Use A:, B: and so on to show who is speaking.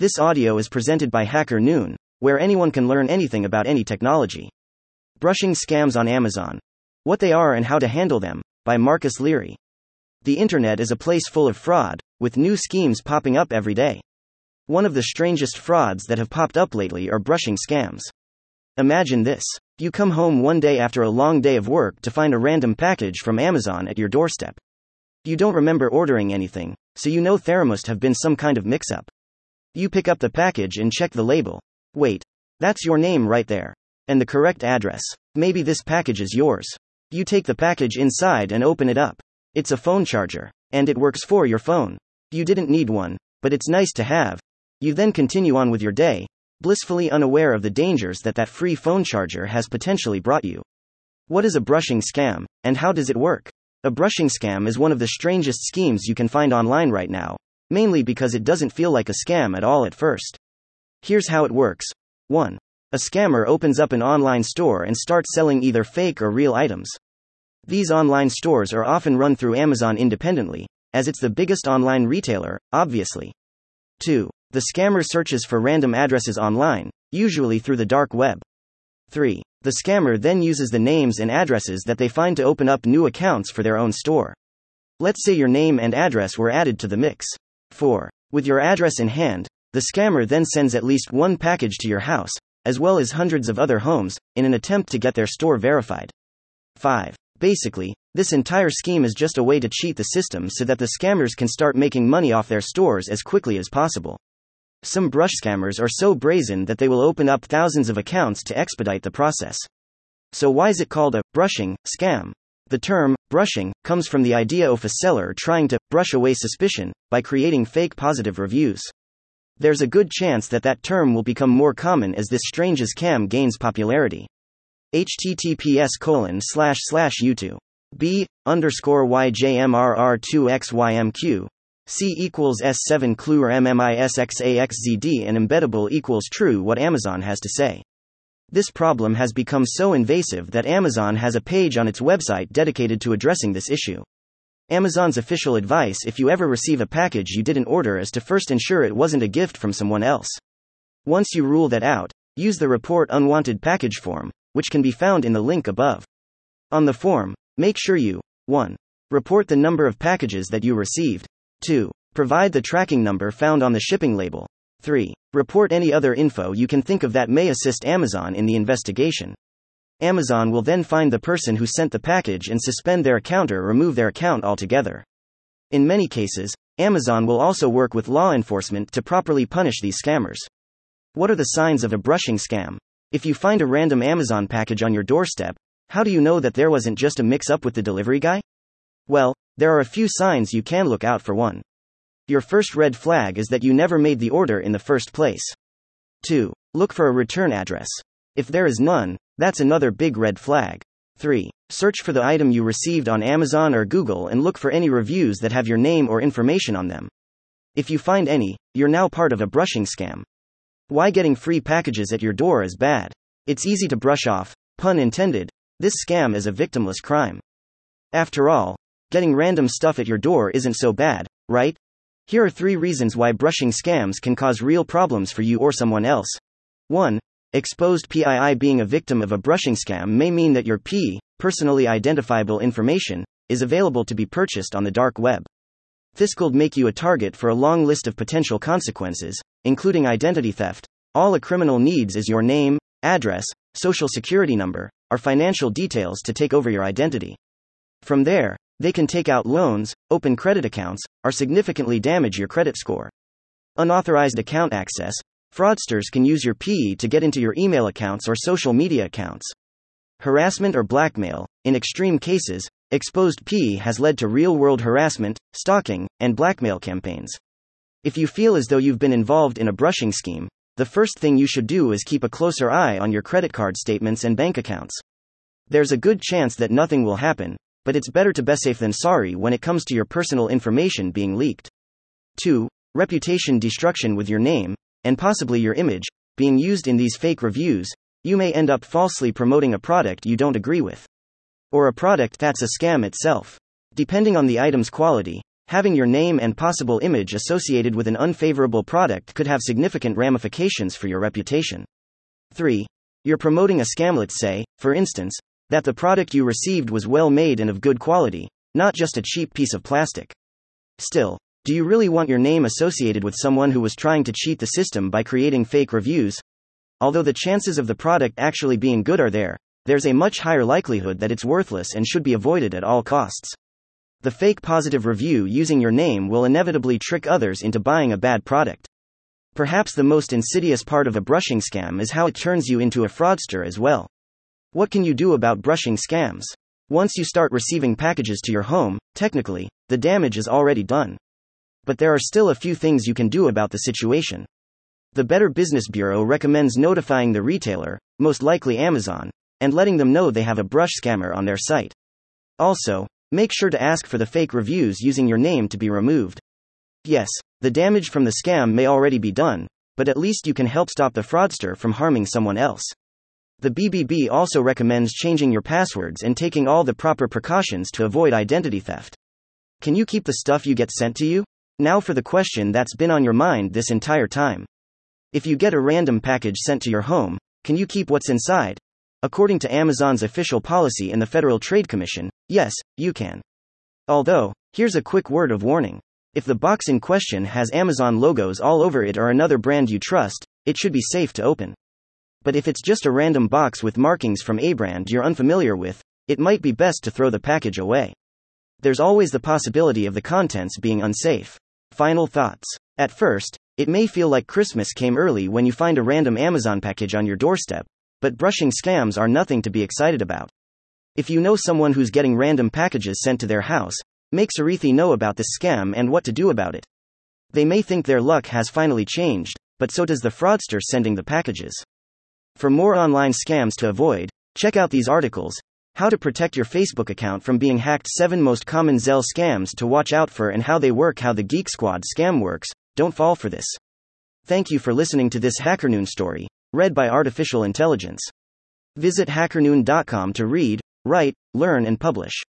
A: This audio is presented by HackerNoon, where anyone can learn anything about any technology. Brushing Scams on Amazon. What they are and how to handle them, by Marcus Leary. The internet is a place full of fraud, with new schemes popping up every day. One of the strangest frauds that have popped up lately are brushing scams. Imagine this. You come home one day after a long day of work to find a random package from Amazon at your doorstep. You don't remember ordering anything, so you know there must have been some kind of mix up. You pick up the package and check the label. Wait. That's your name right there. And the correct address. Maybe this package is yours. You take the package inside and open it up. It's a phone charger. And it works for your phone. You didn't need one, but it's nice to have. You then continue on with your day, blissfully unaware of the dangers that that free phone charger has potentially brought you. What is a brushing scam, and how does it work? A brushing scam is one of the strangest schemes you can find online right now, mainly because it doesn't feel like a scam at all at first. Here's how it works 1. A scammer opens up an online store and starts selling either fake or real items. These online stores are often run through Amazon independently, as it's the biggest online retailer, obviously. 2. The scammer searches for random addresses online, usually through the dark web. 3. The scammer then uses the names and addresses that they find to open up new accounts for their own store. Let's say your name and address were added to the mix. 4. With your address in hand, the scammer then sends at least one package to your house, as well as hundreds of other homes, in an attempt to get their store verified. 5. Basically, this entire scheme is just a way to cheat the system so that the scammers can start making money off their stores as quickly as possible. Some brush scammers are so brazen that they will open up thousands of accounts to expedite the process. So, why is it called a brushing scam? The term, brushing, comes from the idea of a seller trying to brush away suspicion by creating fake positive reviews. There's a good chance that that term will become more common as this strange scam gains popularity. https colon slash slash youtube b underscore yjmrr2xymq c equals s7 clue or mmisxaxzd and embeddable equals true what Amazon has to say. This problem has become so invasive that Amazon has a page on its website dedicated to addressing this issue. Amazon's official advice if you ever receive a package you didn't order is to first ensure it wasn't a gift from someone else. Once you rule that out, use the Report Unwanted Package form, which can be found in the link above. On the form, make sure you 1. Report the number of packages that you received. 2. Provide the tracking number found on the shipping label. 3. Report any other info you can think of that may assist Amazon in the investigation. Amazon will then find the person who sent the package and suspend their account or remove their account altogether. In many cases, Amazon will also work with law enforcement to properly punish these scammers. What are the signs of a brushing scam? If you find a random Amazon package on your doorstep, how do you know that there wasn't just a mix up with the delivery guy? Well, there are a few signs you can look out for one. Your first red flag is that you never made the order in the first place. 2. Look for a return address. If there is none, that's another big red flag. 3. Search for the item you received on Amazon or Google and look for any reviews that have your name or information on them. If you find any, you're now part of a brushing scam. Why getting free packages at your door is bad? It's easy to brush off, pun intended, this scam is a victimless crime. After all, getting random stuff at your door isn't so bad, right? Here are three reasons why brushing scams can cause real problems for you or someone else. 1. Exposed PII being a victim of a brushing scam may mean that your P, personally identifiable information, is available to be purchased on the dark web. This could make you a target for a long list of potential consequences, including identity theft. All a criminal needs is your name, address, social security number, or financial details to take over your identity. From there, they can take out loans, open credit accounts, or significantly damage your credit score. Unauthorized account access fraudsters can use your PE to get into your email accounts or social media accounts. Harassment or blackmail, in extreme cases, exposed PE has led to real world harassment, stalking, and blackmail campaigns. If you feel as though you've been involved in a brushing scheme, the first thing you should do is keep a closer eye on your credit card statements and bank accounts. There's a good chance that nothing will happen, but it's better to be safe than sorry when it comes to your personal information being leaked. 2. Reputation destruction with your name, and possibly your image, being used in these fake reviews, you may end up falsely promoting a product you don't agree with. Or a product that's a scam itself. Depending on the item's quality, Having your name and possible image associated with an unfavorable product could have significant ramifications for your reputation. 3. You're promoting a scam, let's say, for instance, that the product you received was well made and of good quality, not just a cheap piece of plastic. Still, do you really want your name associated with someone who was trying to cheat the system by creating fake reviews? Although the chances of the product actually being good are there, there's a much higher likelihood that it's worthless and should be avoided at all costs. The fake positive review using your name will inevitably trick others into buying a bad product. Perhaps the most insidious part of a brushing scam is how it turns you into a fraudster as well. What can you do about brushing scams? Once you start receiving packages to your home, technically, the damage is already done. But there are still a few things you can do about the situation. The Better Business Bureau recommends notifying the retailer, most likely Amazon, and letting them know they have a brush scammer on their site. Also, Make sure to ask for the fake reviews using your name to be removed. Yes, the damage from the scam may already be done, but at least you can help stop the fraudster from harming someone else. The BBB also recommends changing your passwords and taking all the proper precautions to avoid identity theft. Can you keep the stuff you get sent to you? Now for the question that's been on your mind this entire time. If you get a random package sent to your home, can you keep what's inside? According to Amazon's official policy and the Federal Trade Commission, yes, you can. Although, here's a quick word of warning. If the box in question has Amazon logos all over it or another brand you trust, it should be safe to open. But if it's just a random box with markings from a brand you're unfamiliar with, it might be best to throw the package away. There's always the possibility of the contents being unsafe. Final thoughts. At first, it may feel like Christmas came early when you find a random Amazon package on your doorstep, but brushing scams are nothing to be excited about. If you know someone who's getting random packages sent to their house, make Sarithi know about this scam and what to do about it. They may think their luck has finally changed, but so does the fraudster sending the packages. For more online scams to avoid, check out these articles How to Protect Your Facebook Account from Being Hacked 7 Most Common Zelle Scams to Watch Out for and How They Work How the Geek Squad Scam Works. Don't fall for this. Thank you for listening to this HackerNoon story. Read by Artificial Intelligence. Visit hackerNoon.com to read, write, learn, and publish.